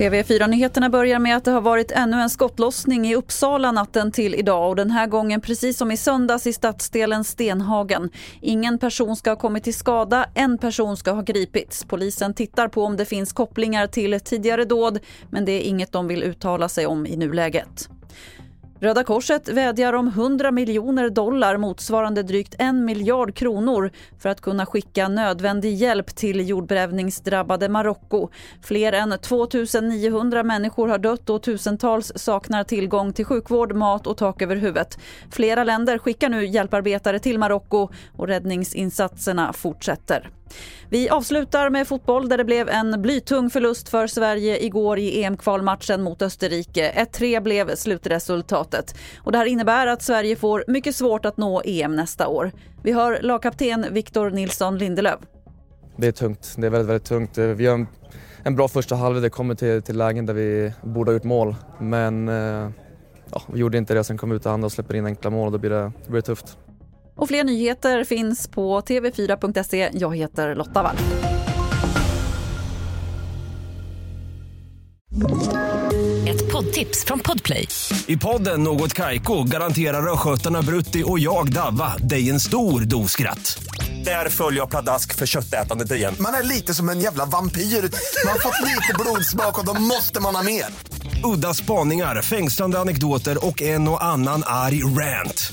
TV4-nyheterna börjar med att det har varit ännu en skottlossning i Uppsala natten till idag och den här gången precis som i söndags i stadsdelen Stenhagen. Ingen person ska ha kommit till skada, en person ska ha gripits. Polisen tittar på om det finns kopplingar till tidigare dåd men det är inget de vill uttala sig om i nuläget. Röda Korset vädjar om 100 miljoner dollar motsvarande drygt en miljard kronor för att kunna skicka nödvändig hjälp till jordbävningsdrabbade Marocko. Fler än 2 900 människor har dött och tusentals saknar tillgång till sjukvård, mat och tak över huvudet. Flera länder skickar nu hjälparbetare till Marocko och räddningsinsatserna fortsätter. Vi avslutar med fotboll där det blev en blytung förlust för Sverige igår i EM-kvalmatchen mot Österrike. 1-3 blev slutresultatet. Och det här innebär att Sverige får mycket svårt att nå EM nästa år. Vi hör lagkapten Victor Nilsson Lindelöf. Det är tungt. Det är väldigt, väldigt tungt. Vi har en, en bra första halvlek. Det kommer till, till lägen där vi borde ha gjort mål. Men eh, ja, vi gjorde inte det. Sen kom vi ut och andra och släpper in enkla mål och då blir det, då blir det tufft. Och fler nyheter finns på tv4.se. Jag heter Lotta Wall. Ett poddtips från Podplay. I podden Något Kaiko garanterar östgötarna Brutti och jag, Davva, dig en stor dos skratt. Där följer jag pladask för köttätandet igen. Man är lite som en jävla vampyr. Man har fått lite blodsmak och då måste man ha mer. Udda spaningar, fängslande anekdoter och en och annan arg rant.